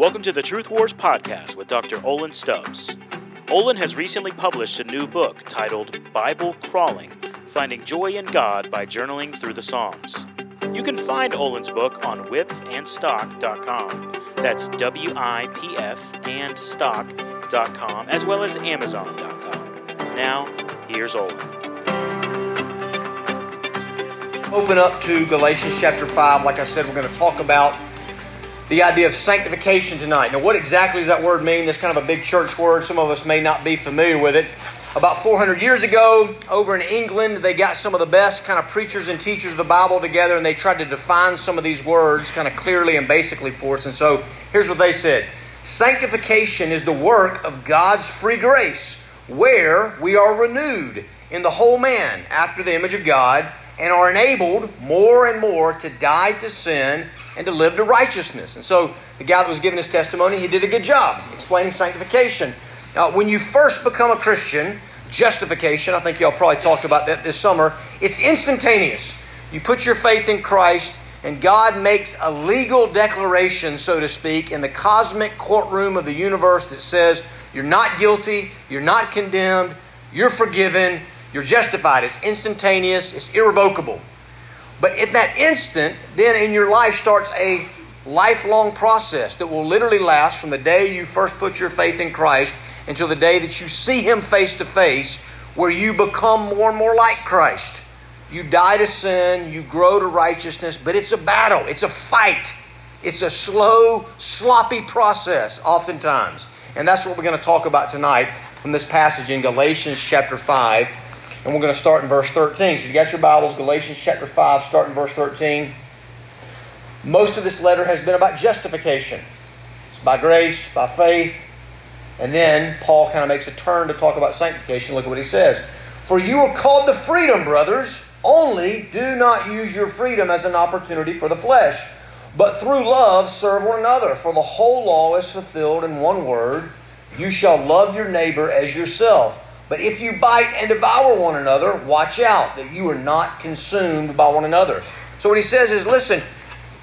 Welcome to the Truth Wars podcast with Dr. Olin Stubbs. Olin has recently published a new book titled Bible Crawling Finding Joy in God by Journaling Through the Psalms. You can find Olin's book on wipfandstock.com. That's W I P F and stock.com, as well as Amazon.com. Now, here's Olin. Open up to Galatians chapter 5. Like I said, we're going to talk about the idea of sanctification tonight. Now, what exactly does that word mean? That's kind of a big church word. Some of us may not be familiar with it. About 400 years ago, over in England, they got some of the best kind of preachers and teachers of the Bible together and they tried to define some of these words kind of clearly and basically for us. And so here's what they said Sanctification is the work of God's free grace, where we are renewed in the whole man after the image of God and are enabled more and more to die to sin and to live to righteousness. And so the guy that was giving his testimony, he did a good job explaining sanctification. Now, when you first become a Christian, justification, I think y'all probably talked about that this summer, it's instantaneous. You put your faith in Christ, and God makes a legal declaration, so to speak, in the cosmic courtroom of the universe that says, You're not guilty, you're not condemned, you're forgiven, you're justified. It's instantaneous, it's irrevocable. But in that instant, then in your life starts a lifelong process that will literally last from the day you first put your faith in Christ until the day that you see Him face to face, where you become more and more like Christ. You die to sin, you grow to righteousness, but it's a battle, it's a fight. It's a slow, sloppy process, oftentimes. And that's what we're going to talk about tonight from this passage in Galatians chapter 5 and we're going to start in verse 13. So you got your Bibles, Galatians chapter 5, start in verse 13. Most of this letter has been about justification. It's by grace, by faith. And then Paul kind of makes a turn to talk about sanctification. Look at what he says. For you are called to freedom, brothers. Only do not use your freedom as an opportunity for the flesh, but through love serve one another. For the whole law is fulfilled in one word you shall love your neighbor as yourself. But if you bite and devour one another, watch out that you are not consumed by one another. So what he says is listen,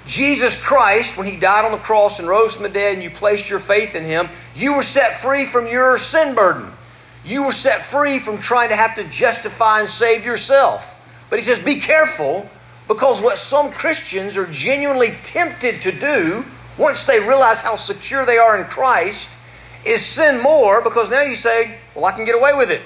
Jesus Christ, when he died on the cross and rose from the dead, and you placed your faith in him, you were set free from your sin burden. You were set free from trying to have to justify and save yourself. But he says, be careful because what some Christians are genuinely tempted to do once they realize how secure they are in Christ is sin more because now you say, well, I can get away with it.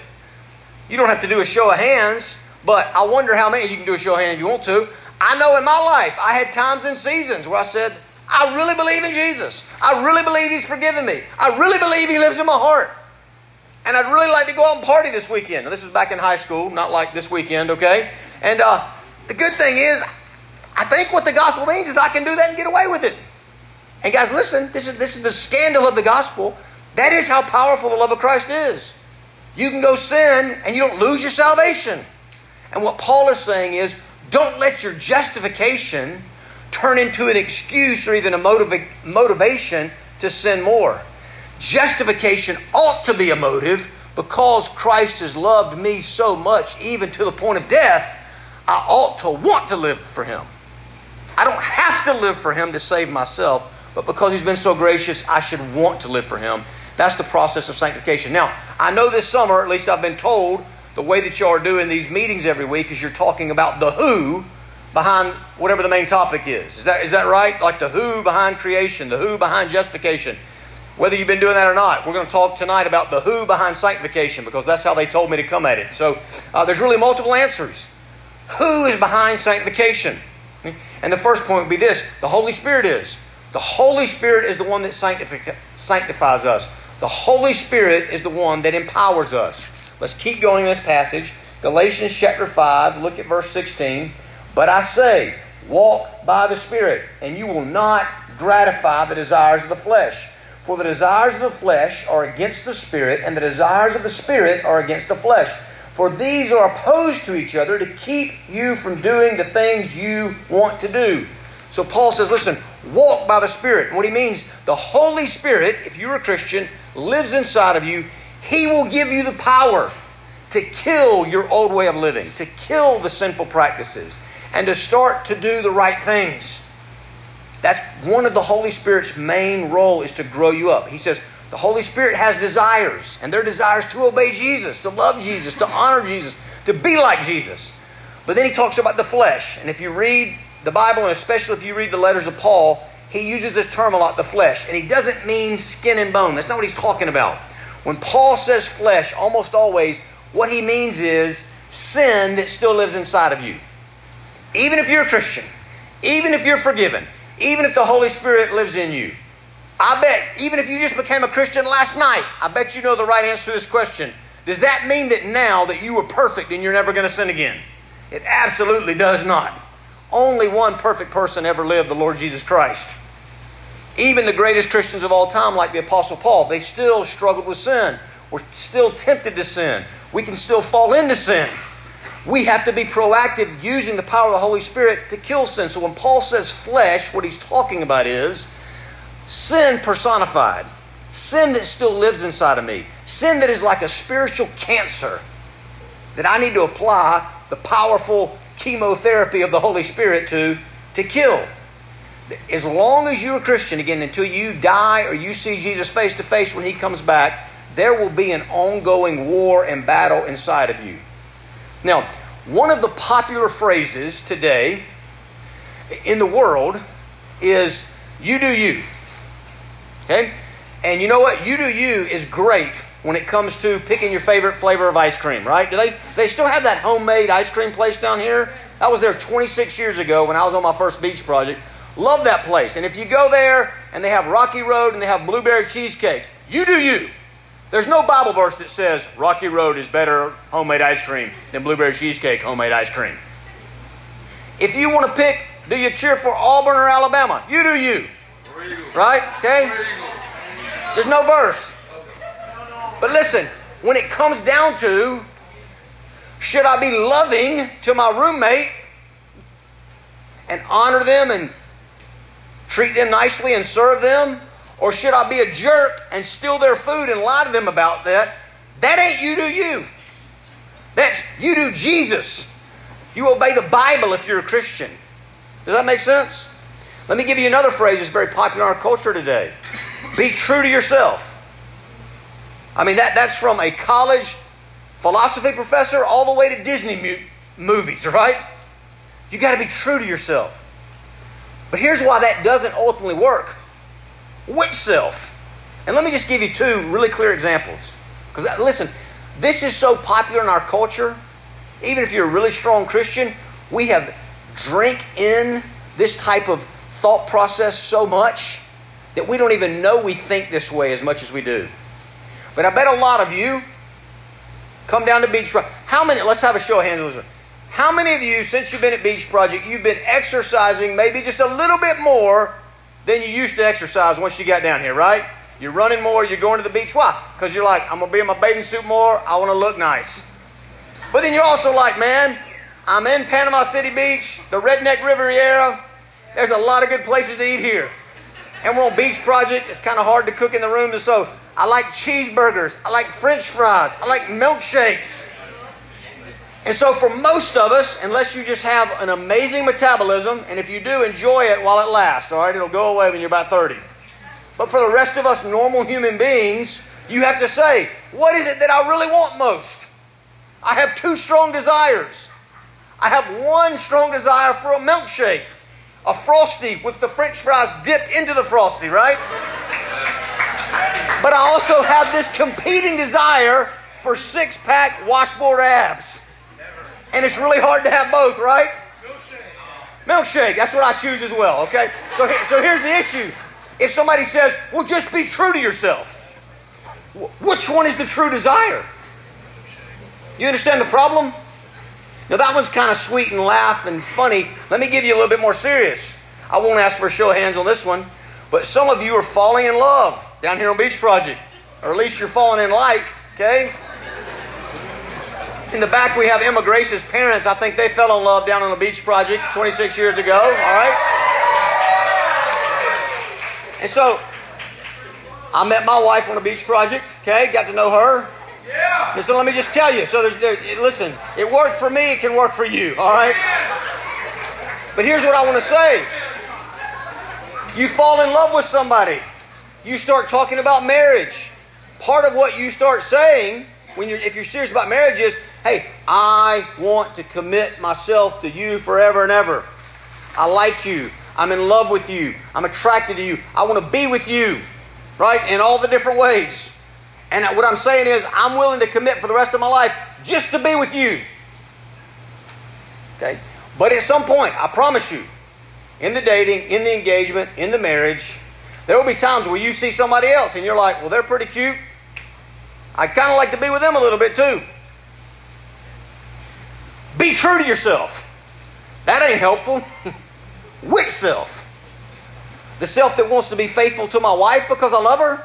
You don't have to do a show of hands, but I wonder how many you can do a show of hands if you want to. I know in my life I had times and seasons where I said, I really believe in Jesus. I really believe He's forgiven me. I really believe He lives in my heart. And I'd really like to go out and party this weekend. Now, this is back in high school, not like this weekend, okay? And uh, the good thing is, I think what the gospel means is I can do that and get away with it. And guys, listen, this is, this is the scandal of the gospel. That is how powerful the love of Christ is. You can go sin and you don't lose your salvation. And what Paul is saying is don't let your justification turn into an excuse or even a motiva- motivation to sin more. Justification ought to be a motive because Christ has loved me so much, even to the point of death, I ought to want to live for Him. I don't have to live for Him to save myself, but because He's been so gracious, I should want to live for Him. That's the process of sanctification. Now, I know this summer, at least I've been told, the way that y'all are doing these meetings every week is you're talking about the who behind whatever the main topic is. Is that, is that right? Like the who behind creation, the who behind justification. Whether you've been doing that or not, we're going to talk tonight about the who behind sanctification because that's how they told me to come at it. So uh, there's really multiple answers. Who is behind sanctification? And the first point would be this the Holy Spirit is. The Holy Spirit is the one that sanctifies us. The Holy Spirit is the one that empowers us. Let's keep going in this passage. Galatians chapter 5, look at verse 16. But I say, walk by the Spirit, and you will not gratify the desires of the flesh. For the desires of the flesh are against the Spirit, and the desires of the Spirit are against the flesh. For these are opposed to each other to keep you from doing the things you want to do. So Paul says, listen, walk by the Spirit. And what he means, the Holy Spirit, if you're a Christian, lives inside of you. He will give you the power to kill your old way of living, to kill the sinful practices, and to start to do the right things. That's one of the Holy Spirit's main role is to grow you up. He says the Holy Spirit has desires, and their desires to obey Jesus, to love Jesus, to honor Jesus, to be like Jesus. But then he talks about the flesh. And if you read the Bible, and especially if you read the letters of Paul, he uses this term a lot, the flesh. And he doesn't mean skin and bone. That's not what he's talking about. When Paul says flesh, almost always, what he means is sin that still lives inside of you. Even if you're a Christian, even if you're forgiven, even if the Holy Spirit lives in you. I bet, even if you just became a Christian last night, I bet you know the right answer to this question. Does that mean that now that you were perfect and you're never going to sin again? It absolutely does not. Only one perfect person ever lived, the Lord Jesus Christ. Even the greatest Christians of all time, like the Apostle Paul, they still struggled with sin. We're still tempted to sin. We can still fall into sin. We have to be proactive using the power of the Holy Spirit to kill sin. So when Paul says flesh, what he's talking about is sin personified, sin that still lives inside of me, sin that is like a spiritual cancer that I need to apply the powerful chemotherapy of the Holy Spirit to, to kill. As long as you're a Christian, again, until you die or you see Jesus face to face when he comes back, there will be an ongoing war and battle inside of you. Now, one of the popular phrases today in the world is you do you. Okay? And you know what? You do you is great when it comes to picking your favorite flavor of ice cream, right? Do they they still have that homemade ice cream place down here? I was there 26 years ago when I was on my first beach project. Love that place. And if you go there and they have Rocky Road and they have blueberry cheesecake, you do you. There's no Bible verse that says Rocky Road is better homemade ice cream than blueberry cheesecake homemade ice cream. If you want to pick, do you cheer for Auburn or Alabama? You do you. Right? Okay? There's no verse. But listen, when it comes down to should I be loving to my roommate and honor them and treat them nicely and serve them? Or should I be a jerk and steal their food and lie to them about that? That ain't you do you. That's you do Jesus. You obey the Bible if you're a Christian. Does that make sense? Let me give you another phrase that's very popular in our culture today. Be true to yourself. I mean, that, that's from a college philosophy professor all the way to Disney mu- movies, right? You got to be true to yourself. But here's why that doesn't ultimately work. Which self? And let me just give you two really clear examples. Because uh, listen, this is so popular in our culture. Even if you're a really strong Christian, we have drink in this type of thought process so much that we don't even know we think this way as much as we do. But I bet a lot of you come down to Beach Project. How many, let's have a show of hands. How many of you, since you've been at Beach Project, you've been exercising maybe just a little bit more than you used to exercise once you got down here, right? You're running more, you're going to the beach. Why? Because you're like, I'm going to be in my bathing suit more, I want to look nice. But then you're also like, man, I'm in Panama City Beach, the Redneck Riviera. There's a lot of good places to eat here. And we're on Beach Project. It's kind of hard to cook in the room, so I like cheeseburgers. I like french fries. I like milkshakes. And so, for most of us, unless you just have an amazing metabolism, and if you do, enjoy it while it lasts, all right? It'll go away when you're about 30. But for the rest of us normal human beings, you have to say, what is it that I really want most? I have two strong desires. I have one strong desire for a milkshake, a frosty with the french fries dipped into the frosty, right? But I also have this competing desire for six pack washboard abs. And it's really hard to have both, right? Milkshake. Milkshake. That's what I choose as well, okay? So, so here's the issue. If somebody says, well, just be true to yourself, which one is the true desire? You understand the problem? Now, that one's kind of sweet and laugh and funny. Let me give you a little bit more serious. I won't ask for a show of hands on this one, but some of you are falling in love down here on Beach Project, or at least you're falling in like, okay? In the back, we have Emma Grace's parents. I think they fell in love down on the Beach Project 26 years ago, all right? And so, I met my wife on the Beach Project, okay? Got to know her. Yeah. And so let me just tell you. So there's, there, listen, it worked for me, it can work for you, all right? But here's what I want to say You fall in love with somebody. You start talking about marriage. Part of what you start saying when you're, if you're serious about marriage is, hey, I want to commit myself to you forever and ever. I like you. I'm in love with you. I'm attracted to you. I want to be with you, right? In all the different ways. And what I'm saying is, I'm willing to commit for the rest of my life just to be with you. Okay? But at some point, I promise you, in the dating, in the engagement, in the marriage, there will be times where you see somebody else and you're like, well, they're pretty cute. I kind of like to be with them a little bit too. Be true to yourself. That ain't helpful. Which self? The self that wants to be faithful to my wife because I love her?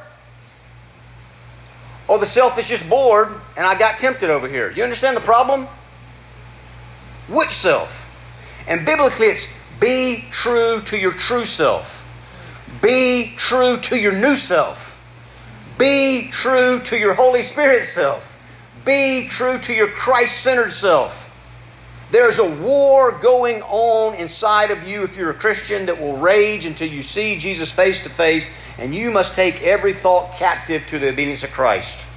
Or the self is just bored and I got tempted over here? You understand the problem? Which self? And biblically, it's be true to your true self. Be true to your new self. Be true to your Holy Spirit self. Be true to your Christ centered self. There's a war going on inside of you if you're a Christian that will rage until you see Jesus face to face, and you must take every thought captive to the obedience of Christ.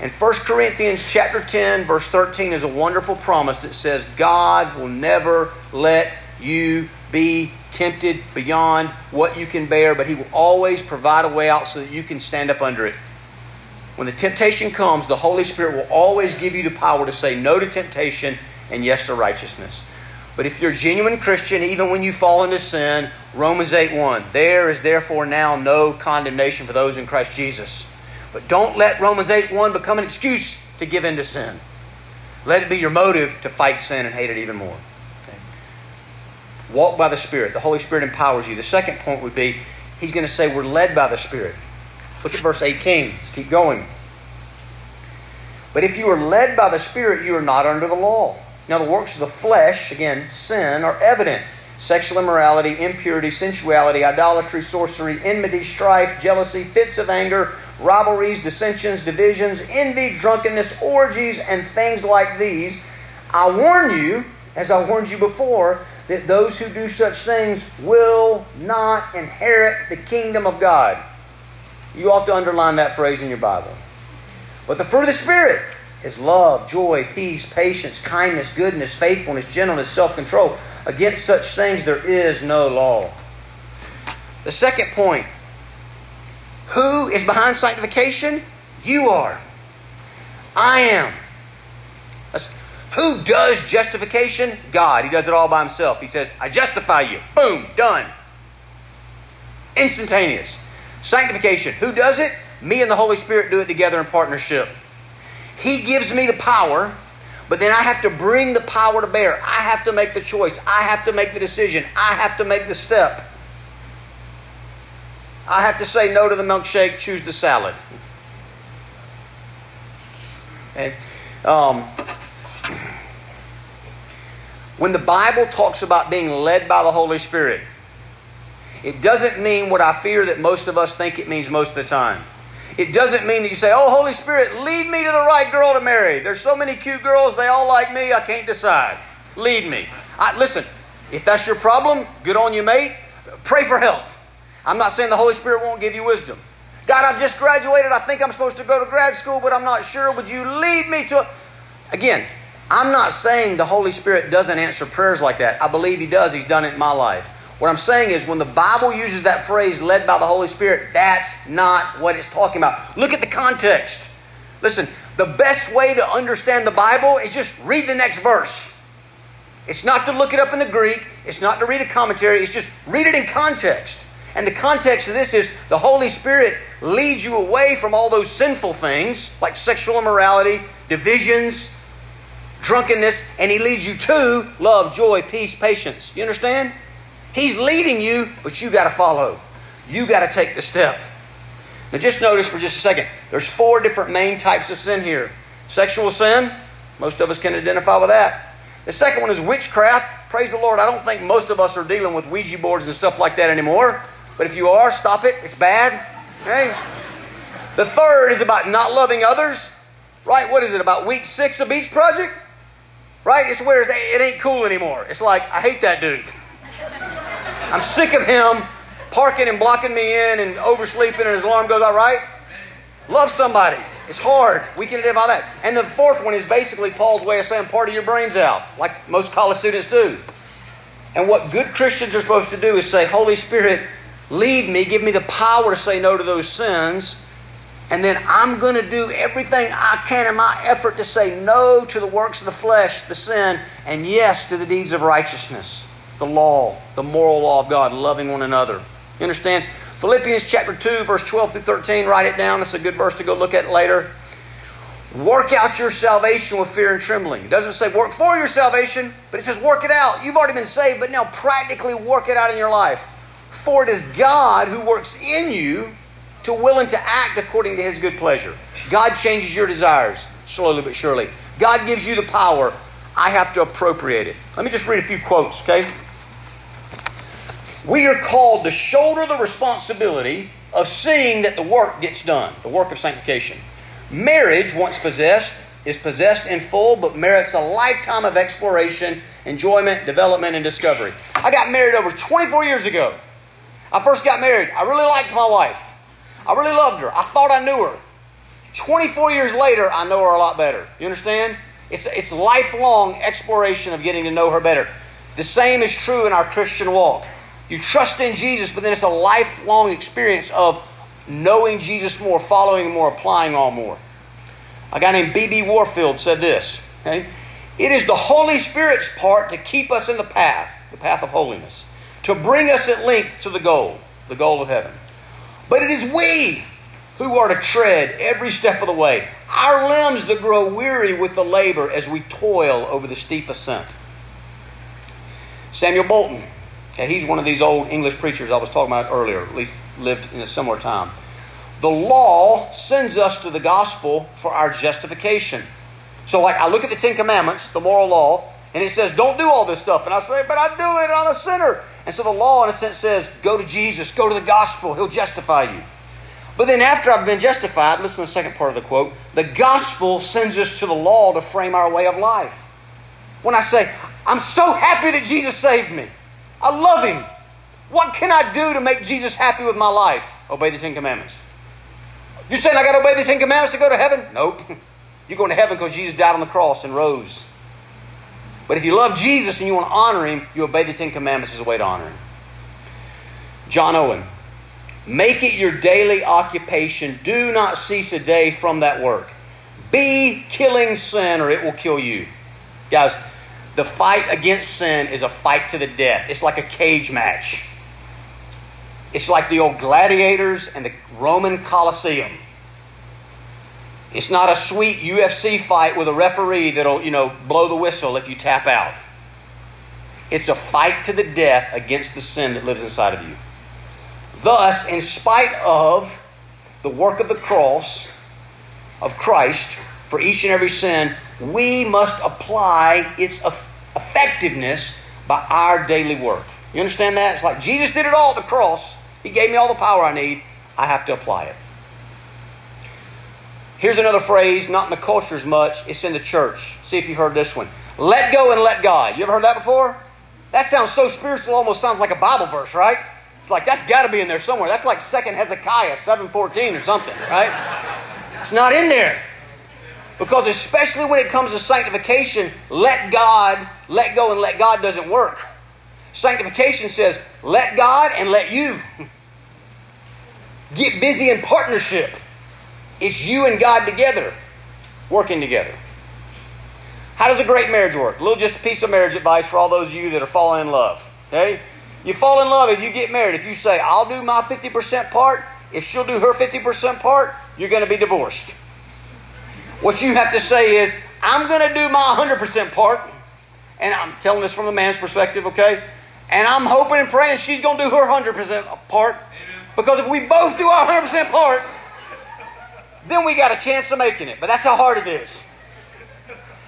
And 1 Corinthians chapter 10 verse 13 is a wonderful promise that says God will never let you be tempted beyond what you can bear, but he will always provide a way out so that you can stand up under it. When the temptation comes, the Holy Spirit will always give you the power to say no to temptation and yes to righteousness. But if you're a genuine Christian, even when you fall into sin, Romans 8 1, there is therefore now no condemnation for those in Christ Jesus. But don't let Romans 8 1 become an excuse to give in to sin. Let it be your motive to fight sin and hate it even more. Okay? Walk by the Spirit. The Holy Spirit empowers you. The second point would be He's going to say we're led by the Spirit. Look at verse 18. Let's keep going. But if you are led by the Spirit, you are not under the law. Now, the works of the flesh, again, sin, are evident sexual immorality, impurity, sensuality, idolatry, sorcery, enmity, strife, jealousy, fits of anger, rivalries, dissensions, divisions, envy, drunkenness, orgies, and things like these. I warn you, as I warned you before, that those who do such things will not inherit the kingdom of God. You ought to underline that phrase in your Bible. But the fruit of the Spirit is love, joy, peace, patience, kindness, goodness, faithfulness, gentleness, self control. Against such things there is no law. The second point who is behind sanctification? You are. I am. That's, who does justification? God. He does it all by himself. He says, I justify you. Boom, done. Instantaneous. Sanctification. Who does it? Me and the Holy Spirit do it together in partnership. He gives me the power, but then I have to bring the power to bear. I have to make the choice. I have to make the decision. I have to make the step. I have to say no to the milkshake, choose the salad. Okay? Um, when the Bible talks about being led by the Holy Spirit, it doesn't mean what I fear that most of us think it means most of the time. It doesn't mean that you say, Oh, Holy Spirit, lead me to the right girl to marry. There's so many cute girls, they all like me, I can't decide. Lead me. I, listen, if that's your problem, good on you, mate. Pray for help. I'm not saying the Holy Spirit won't give you wisdom. God, I've just graduated. I think I'm supposed to go to grad school, but I'm not sure. Would you lead me to. Again, I'm not saying the Holy Spirit doesn't answer prayers like that. I believe He does. He's done it in my life. What I'm saying is, when the Bible uses that phrase, led by the Holy Spirit, that's not what it's talking about. Look at the context. Listen, the best way to understand the Bible is just read the next verse. It's not to look it up in the Greek, it's not to read a commentary, it's just read it in context. And the context of this is the Holy Spirit leads you away from all those sinful things like sexual immorality, divisions, drunkenness, and He leads you to love, joy, peace, patience. You understand? He's leading you, but you got to follow. You got to take the step. Now, just notice for just a second there's four different main types of sin here sexual sin, most of us can identify with that. The second one is witchcraft. Praise the Lord, I don't think most of us are dealing with Ouija boards and stuff like that anymore. But if you are, stop it. It's bad. Okay? The third is about not loving others. Right? What is it? About week six of Beach Project? Right? It's where it ain't cool anymore. It's like, I hate that dude. I'm sick of him parking and blocking me in and oversleeping and his alarm goes out, right? Love somebody. It's hard. We can identify that. And the fourth one is basically Paul's way of saying part of your brains out, like most college students do. And what good Christians are supposed to do is say, Holy Spirit, lead me, give me the power to say no to those sins. And then I'm going to do everything I can in my effort to say no to the works of the flesh, the sin, and yes to the deeds of righteousness, the law, the moral law of God, loving one another. You understand? Philippians chapter 2, verse 12 through 13, write it down. It's a good verse to go look at later. Work out your salvation with fear and trembling. It doesn't say work for your salvation, but it says work it out. You've already been saved, but now practically work it out in your life. For it is God who works in you to will and to act according to his good pleasure. God changes your desires slowly but surely. God gives you the power. I have to appropriate it. Let me just read a few quotes, okay? We are called to shoulder the responsibility of seeing that the work gets done, the work of sanctification. Marriage, once possessed, is possessed in full, but merits a lifetime of exploration, enjoyment, development, and discovery. I got married over 24 years ago. I first got married. I really liked my wife. I really loved her. I thought I knew her. 24 years later, I know her a lot better. You understand? It's, it's lifelong exploration of getting to know her better. The same is true in our Christian walk. You trust in Jesus, but then it's a lifelong experience of knowing Jesus more, following more, applying all more. A guy named B.B. Warfield said this okay? It is the Holy Spirit's part to keep us in the path, the path of holiness, to bring us at length to the goal, the goal of heaven. But it is we who are to tread every step of the way, our limbs that grow weary with the labor as we toil over the steep ascent. Samuel Bolton Okay, he's one of these old English preachers I was talking about earlier, at least lived in a similar time. The law sends us to the gospel for our justification. So, like, I look at the Ten Commandments, the moral law, and it says, don't do all this stuff. And I say, but I do it, I'm a sinner. And so the law, in a sense, says, go to Jesus, go to the gospel, he'll justify you. But then after I've been justified, listen to the second part of the quote, the gospel sends us to the law to frame our way of life. When I say, I'm so happy that Jesus saved me. I love Him. What can I do to make Jesus happy with my life? Obey the Ten Commandments. You're saying I got to obey the Ten Commandments to go to heaven? Nope. You're going to heaven because Jesus died on the cross and rose. But if you love Jesus and you want to honor Him, you obey the Ten Commandments as a way to honor Him. John Owen, make it your daily occupation. Do not cease a day from that work. Be killing sin or it will kill you. Guys, the fight against sin is a fight to the death. It's like a cage match. It's like the old gladiators and the Roman Colosseum. It's not a sweet UFC fight with a referee that'll, you know, blow the whistle if you tap out. It's a fight to the death against the sin that lives inside of you. Thus, in spite of the work of the cross of Christ for each and every sin, we must apply its effectiveness by our daily work. You understand that? It's like Jesus did it all at the cross. He gave me all the power I need. I have to apply it. Here's another phrase, not in the culture as much, it's in the church. See if you've heard this one. Let go and let God. You ever heard that before? That sounds so spiritual, almost sounds like a Bible verse, right? It's like that's got to be in there somewhere. That's like Second Hezekiah 7:14 or something, right? It's not in there. Because especially when it comes to sanctification, let God, let go and let God doesn't work. Sanctification says, let God and let you. Get busy in partnership. It's you and God together, working together. How does a great marriage work? A little just a piece of marriage advice for all those of you that are falling in love. Okay? You fall in love if you get married. If you say, I'll do my 50% part, if she'll do her 50% part, you're going to be divorced. What you have to say is, I'm going to do my 100% part. And I'm telling this from the man's perspective, okay? And I'm hoping and praying she's going to do her 100% part. Because if we both do our 100% part, then we got a chance of making it. But that's how hard it is.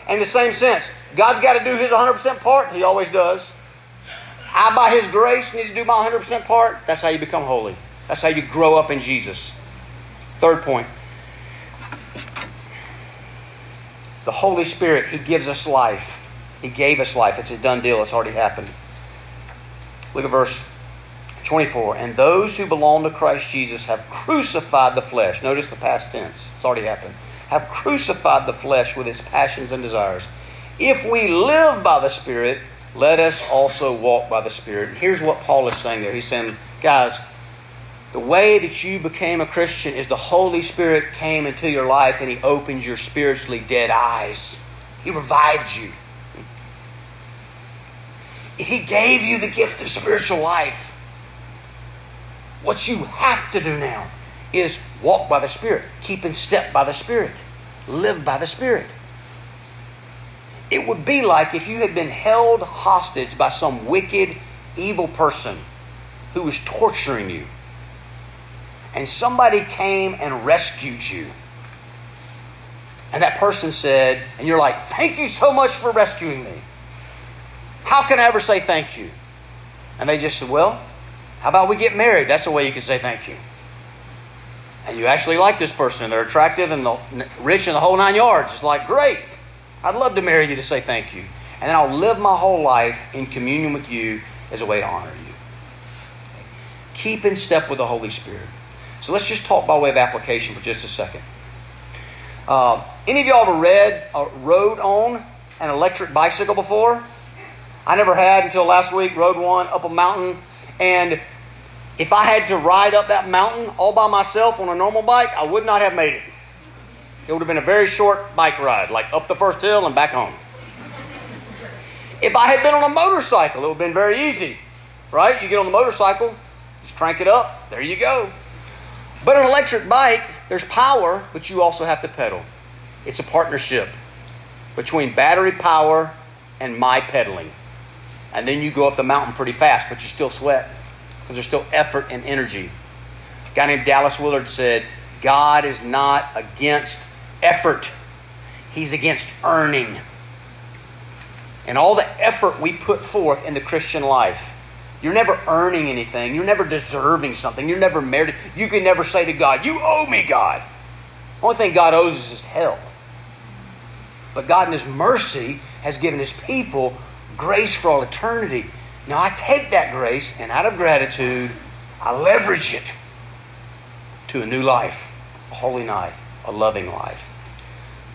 In the same sense, God's got to do his 100% part. He always does. I, by his grace, need to do my 100% part. That's how you become holy. That's how you grow up in Jesus. Third point The Holy Spirit, He gives us life. He gave us life. It's a done deal. It's already happened. Look at verse 24. And those who belong to Christ Jesus have crucified the flesh. Notice the past tense. It's already happened. Have crucified the flesh with its passions and desires. If we live by the Spirit, let us also walk by the Spirit. And here's what Paul is saying there. He's saying, guys, the way that you became a Christian is the Holy Spirit came into your life and He opened your spiritually dead eyes. He revived you. He gave you the gift of spiritual life. What you have to do now is walk by the Spirit, keep in step by the Spirit, live by the Spirit. It would be like if you had been held hostage by some wicked, evil person who was torturing you and somebody came and rescued you. And that person said, and you're like, thank you so much for rescuing me. How can I ever say thank you? And they just said, well, how about we get married? That's the way you can say thank you. And you actually like this person, and they're attractive and the, rich in the whole nine yards. It's like, great, I'd love to marry you to say thank you. And then I'll live my whole life in communion with you as a way to honor you. Keep in step with the Holy Spirit. So let's just talk by way of application for just a second. Uh, any of y'all ever read, uh, rode on an electric bicycle before? I never had until last week. Rode one up a mountain, and if I had to ride up that mountain all by myself on a normal bike, I would not have made it. It would have been a very short bike ride, like up the first hill and back home. If I had been on a motorcycle, it would have been very easy, right? You get on the motorcycle, just crank it up, there you go. But an electric bike, there's power, but you also have to pedal. It's a partnership between battery power and my pedaling. And then you go up the mountain pretty fast, but you still sweat because there's still effort and energy. A guy named Dallas Willard said, God is not against effort, He's against earning. And all the effort we put forth in the Christian life you're never earning anything. You're never deserving something. You're never merited. You can never say to God, You owe me, God. The only thing God owes us is hell. But God, in His mercy, has given His people grace for all eternity. Now I take that grace and out of gratitude, I leverage it to a new life, a holy life, a loving life.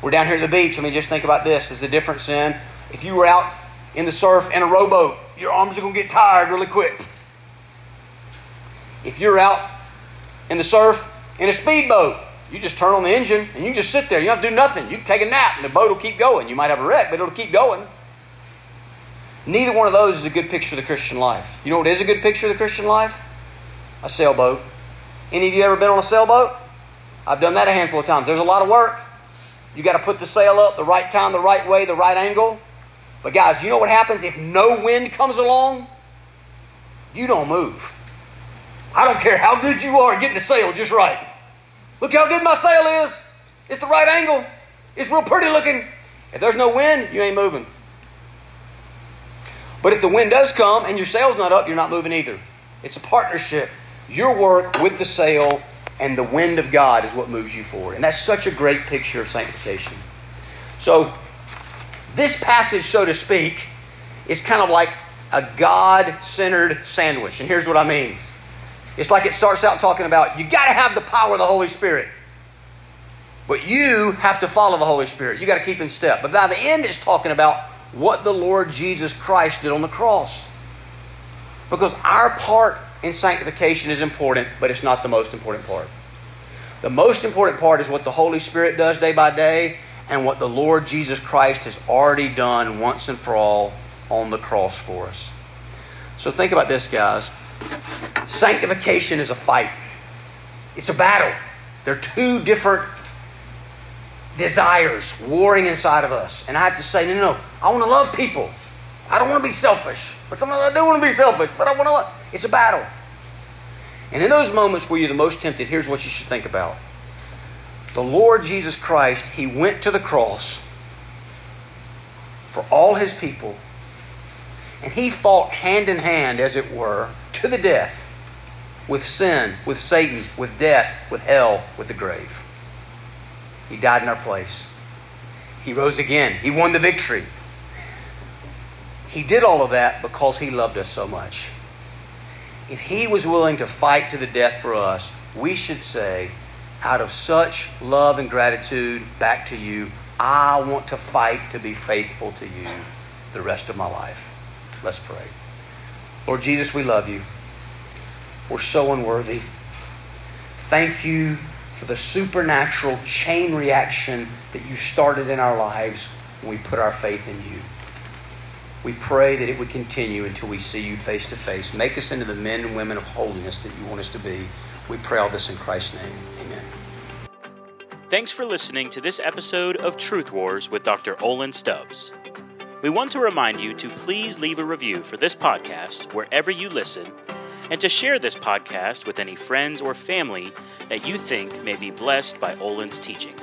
We're down here at the beach. Let me just think about this. Is the difference in if you were out in the surf in a rowboat your arms are going to get tired really quick. If you're out in the surf in a speedboat, you just turn on the engine and you just sit there. You don't do nothing. You take a nap and the boat will keep going. You might have a wreck, but it'll keep going. Neither one of those is a good picture of the Christian life. You know what is a good picture of the Christian life? A sailboat. Any of you ever been on a sailboat? I've done that a handful of times. There's a lot of work. You got to put the sail up the right time, the right way, the right angle. But guys, you know what happens if no wind comes along? You don't move. I don't care how good you are getting the sail just right. Look how good my sail is. It's the right angle. It's real pretty looking. If there's no wind, you ain't moving. But if the wind does come and your sail's not up, you're not moving either. It's a partnership. Your work with the sail and the wind of God is what moves you forward. And that's such a great picture of sanctification. So, this passage, so to speak, is kind of like a God centered sandwich. And here's what I mean it's like it starts out talking about you got to have the power of the Holy Spirit. But you have to follow the Holy Spirit. You got to keep in step. But by the end, it's talking about what the Lord Jesus Christ did on the cross. Because our part in sanctification is important, but it's not the most important part. The most important part is what the Holy Spirit does day by day, and what the Lord Jesus Christ has already done once and for all on the cross for us. So think about this, guys. Sanctification is a fight, it's a battle. There are two different desires warring inside of us. And I have to say, no, no, no. I want to love people. I don't want to be selfish. But sometimes I do want to be selfish, but I want to love. It's a battle. And in those moments where you're the most tempted, here's what you should think about the Lord Jesus Christ, He went to the cross for all His people, and He fought hand in hand, as it were, to the death with sin, with Satan, with death, with hell, with the grave. He died in our place. He rose again. He won the victory. He did all of that because He loved us so much. if He was willing to fight to the death for us, we should say, out of such love and gratitude back to you, I want to fight to be faithful to you the rest of my life. Let's pray. Lord Jesus, we love you. We're so unworthy. Thank you for the supernatural chain reaction that you started in our lives when we put our faith in you. We pray that it would continue until we see you face to face. Make us into the men and women of holiness that you want us to be. We pray all this in Christ's name. Thanks for listening to this episode of Truth Wars with Dr. Olin Stubbs. We want to remind you to please leave a review for this podcast wherever you listen and to share this podcast with any friends or family that you think may be blessed by Olin's teaching.